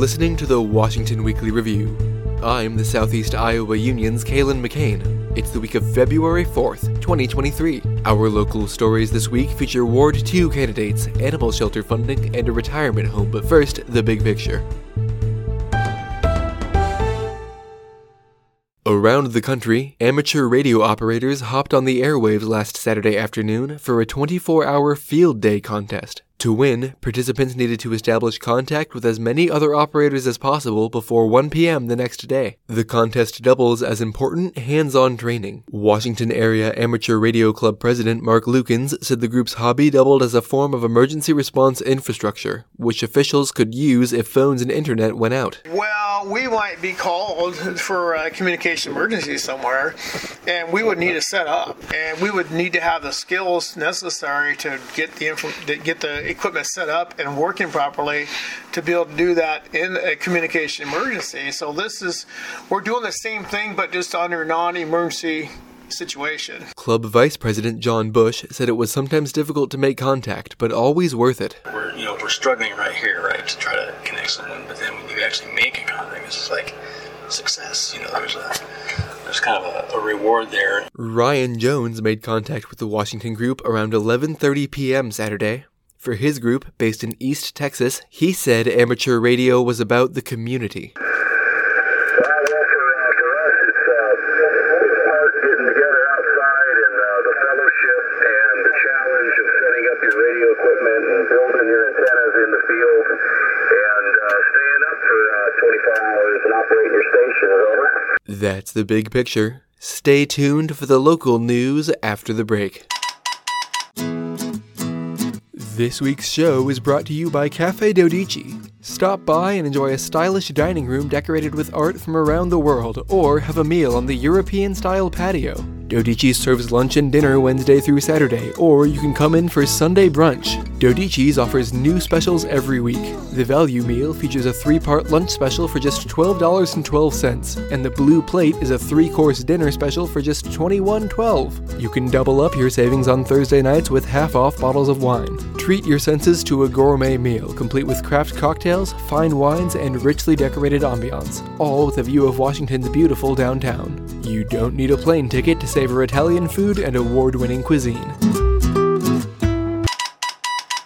listening to the Washington Weekly Review. I'm the Southeast Iowa Union's Kalen McCain. It's the week of February 4th, 2023. Our local stories this week feature Ward 2 candidates, animal shelter funding, and a retirement home. But first, the big picture. Around the country, amateur radio operators hopped on the airwaves last Saturday afternoon for a 24 hour field day contest. To win, participants needed to establish contact with as many other operators as possible before 1 p.m. the next day. The contest doubles as important hands on training. Washington Area Amateur Radio Club President Mark Lukens said the group's hobby doubled as a form of emergency response infrastructure, which officials could use if phones and internet went out. Well, we might be called for a communication emergency somewhere, and we would need to set up, and we would need to have the skills necessary to get the info- to get the equipment set up and working properly to be able to do that in a communication emergency. So this is we're doing the same thing, but just under non-emergency situation. Club Vice President John Bush said it was sometimes difficult to make contact, but always worth it. We're you know we're struggling right here, right, to try to connect someone, but then when you actually make a contact, it's just like success. You know, there's a there's kind of a, a reward there. Ryan Jones made contact with the Washington group around 11:30 p.m. Saturday. For his group, based in East Texas, he said amateur radio was about the community. Well, for, uh, for us, it's, uh, it's part getting together outside and uh, the fellowship and the challenge of setting up your radio equipment and building your antennas in the field and uh, staying up for uh, 24 hours and operating your station. Over. That's the big picture. Stay tuned for the local news after the break. This week's show is brought to you by Cafe Dodici. Stop by and enjoy a stylish dining room decorated with art from around the world, or have a meal on the European style patio. Dodici serves lunch and dinner Wednesday through Saturday, or you can come in for Sunday brunch. Dodici's offers new specials every week. The value meal features a three part lunch special for just $12.12, and the blue plate is a three course dinner special for just $21.12. You can double up your savings on Thursday nights with half off bottles of wine. Treat your senses to a gourmet meal complete with craft cocktails, fine wines, and richly decorated ambiance, all with a view of Washington's beautiful downtown. You don't need a plane ticket to savor Italian food and award winning cuisine.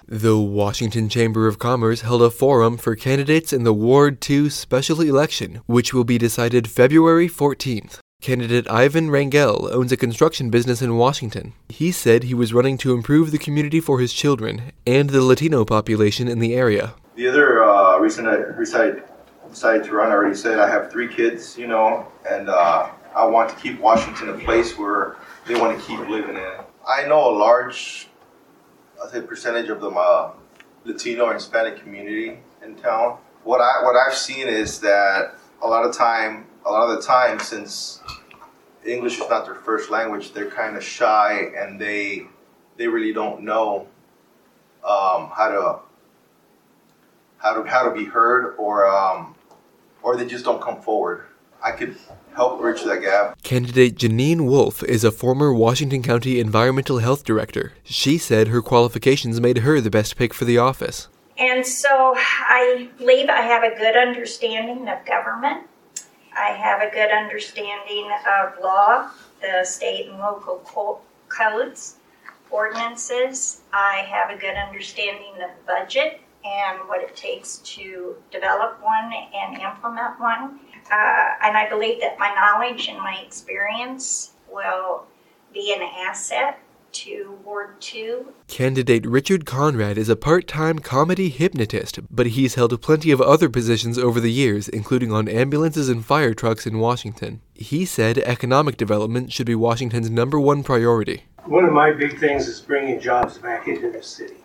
The Washington Chamber of Commerce held a forum for candidates in the Ward 2 special election, which will be decided February 14th. Candidate Ivan Rangel owns a construction business in Washington. He said he was running to improve the community for his children and the Latino population in the area. The other uh, reason I decided, decided to run, I already said I have three kids, you know, and uh, I want to keep Washington a place where they want to keep living in. I know a large, I think, percentage of the uh, Latino and Hispanic community in town. What I what I've seen is that a lot of time, a lot of the time, since English is not their first language, they're kind of shy and they they really don't know um, how to how to how to be heard or um, or they just don't come forward. I could help bridge that gap. Candidate Janine Wolf is a former Washington County Environmental Health Director. She said her qualifications made her the best pick for the office. And so I believe I have a good understanding of government. I have a good understanding of law, the state and local co- codes, ordinances. I have a good understanding of budget and what it takes to develop one and implement one. Uh, and I believe that my knowledge and my experience will be an asset to Ward 2. Candidate Richard Conrad is a part time comedy hypnotist, but he's held plenty of other positions over the years, including on ambulances and fire trucks in Washington. He said economic development should be Washington's number one priority. One of my big things is bringing jobs back into the city.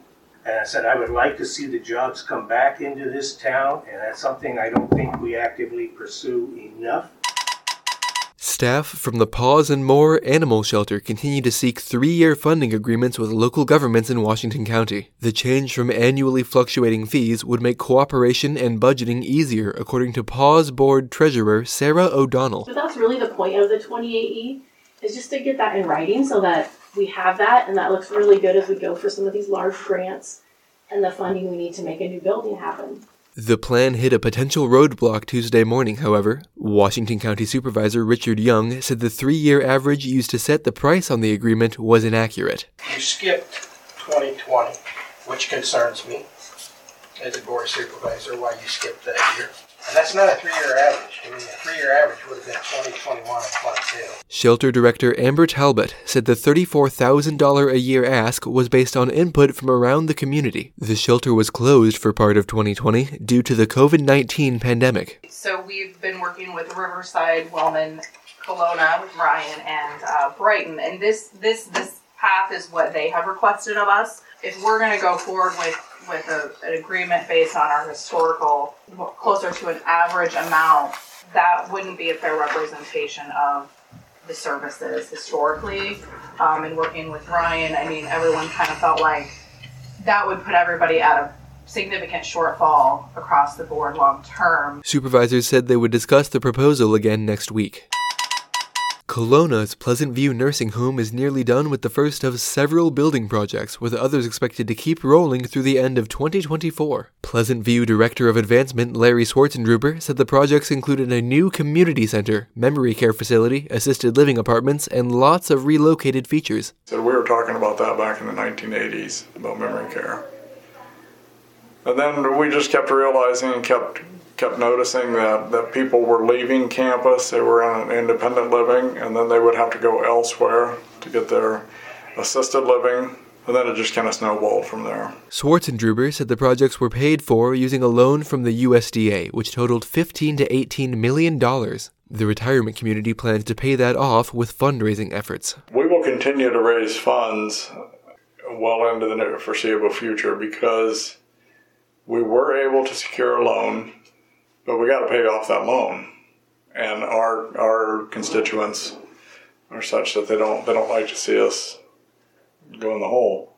And I said I would like to see the jobs come back into this town, and that's something I don't think we actively pursue enough. Staff from the Paws and More Animal Shelter continue to seek three year funding agreements with local governments in Washington County. The change from annually fluctuating fees would make cooperation and budgeting easier, according to Paws Board Treasurer Sarah O'Donnell. But that's really the point of the 28E, is just to get that in writing so that we have that and that looks really good as we go for some of these large grants and the funding we need to make a new building happen. The plan hit a potential roadblock Tuesday morning, however. Washington County Supervisor Richard Young said the three year average used to set the price on the agreement was inaccurate. You skipped 2020, which concerns me as a board supervisor why you skipped that year. And that's not a three-year average. I mean, a three-year average would have been 2021 and 22. Shelter Director Amber Talbot said the $34,000 a year ask was based on input from around the community. The shelter was closed for part of 2020 due to the COVID 19 pandemic. So we've been working with Riverside, Wellman, Kalona, Ryan, and uh, Brighton, and this this this path is what they have requested of us. If we're going to go forward with with a, an agreement based on our historical, closer to an average amount, that wouldn't be a fair representation of the services historically. Um, and working with Ryan, I mean, everyone kind of felt like that would put everybody at a significant shortfall across the board long term. Supervisors said they would discuss the proposal again next week. Kalona's Pleasant View Nursing Home is nearly done with the first of several building projects, with others expected to keep rolling through the end of 2024. Pleasant View Director of Advancement Larry Swartzendruber said the projects included a new community center, memory care facility, assisted living apartments, and lots of relocated features. So we were talking about that back in the 1980s about memory care. And then we just kept realizing and kept kept noticing that, that people were leaving campus, they were in an independent living, and then they would have to go elsewhere to get their assisted living. And then it just kind of snowballed from there. Swartzendruber said the projects were paid for using a loan from the USDA, which totaled 15 to 18 million dollars. The retirement community plans to pay that off with fundraising efforts. We will continue to raise funds well into the foreseeable future because we were able to secure a loan but we got to pay off that loan, and our our constituents are such that they don't they don't like to see us go in the hole.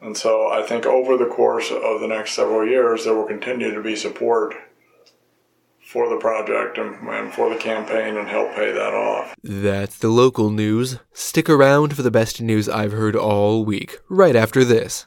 And so I think over the course of the next several years, there will continue to be support for the project and, and, for the campaign and help pay that off. That's the local news. Stick around for the best news I've heard all week, right after this.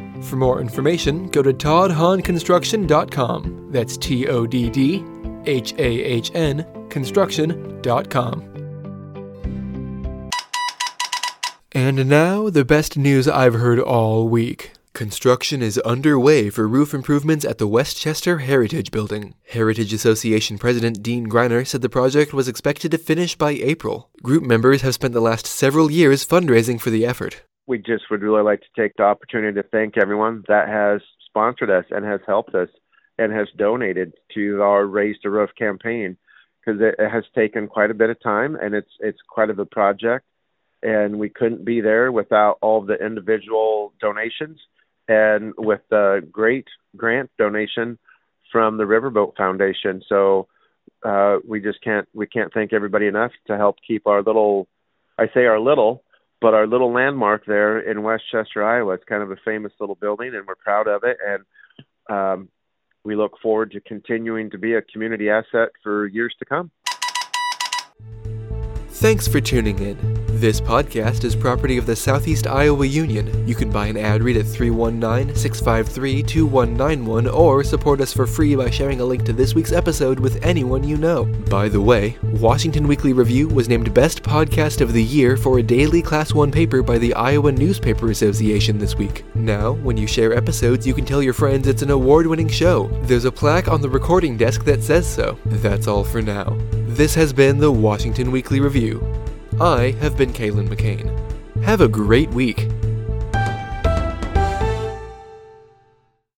For more information, go to toddhahnconstruction.com. That's T O D D H A H N construction.com. And now, the best news I've heard all week. Construction is underway for roof improvements at the Westchester Heritage Building. Heritage Association President Dean Greiner said the project was expected to finish by April. Group members have spent the last several years fundraising for the effort we just would really like to take the opportunity to thank everyone that has sponsored us and has helped us and has donated to our Raise the Roof campaign because it, has taken quite a bit of time and it's it's quite of a project and we couldn't be there without all the individual donations and with the great grant donation from the Riverboat Foundation. So uh, we just can't we can't thank everybody enough to help keep our little I say our little but our little landmark there in Westchester, Iowa, it's kind of a famous little building, and we're proud of it. And um, we look forward to continuing to be a community asset for years to come. Thanks for tuning in. This podcast is property of the Southeast Iowa Union. You can buy an ad read at 319 653 2191 or support us for free by sharing a link to this week's episode with anyone you know. By the way, Washington Weekly Review was named Best Podcast of the Year for a daily Class 1 paper by the Iowa Newspaper Association this week. Now, when you share episodes, you can tell your friends it's an award winning show. There's a plaque on the recording desk that says so. That's all for now. This has been the Washington Weekly Review. I have been Kalen McCain. Have a great week.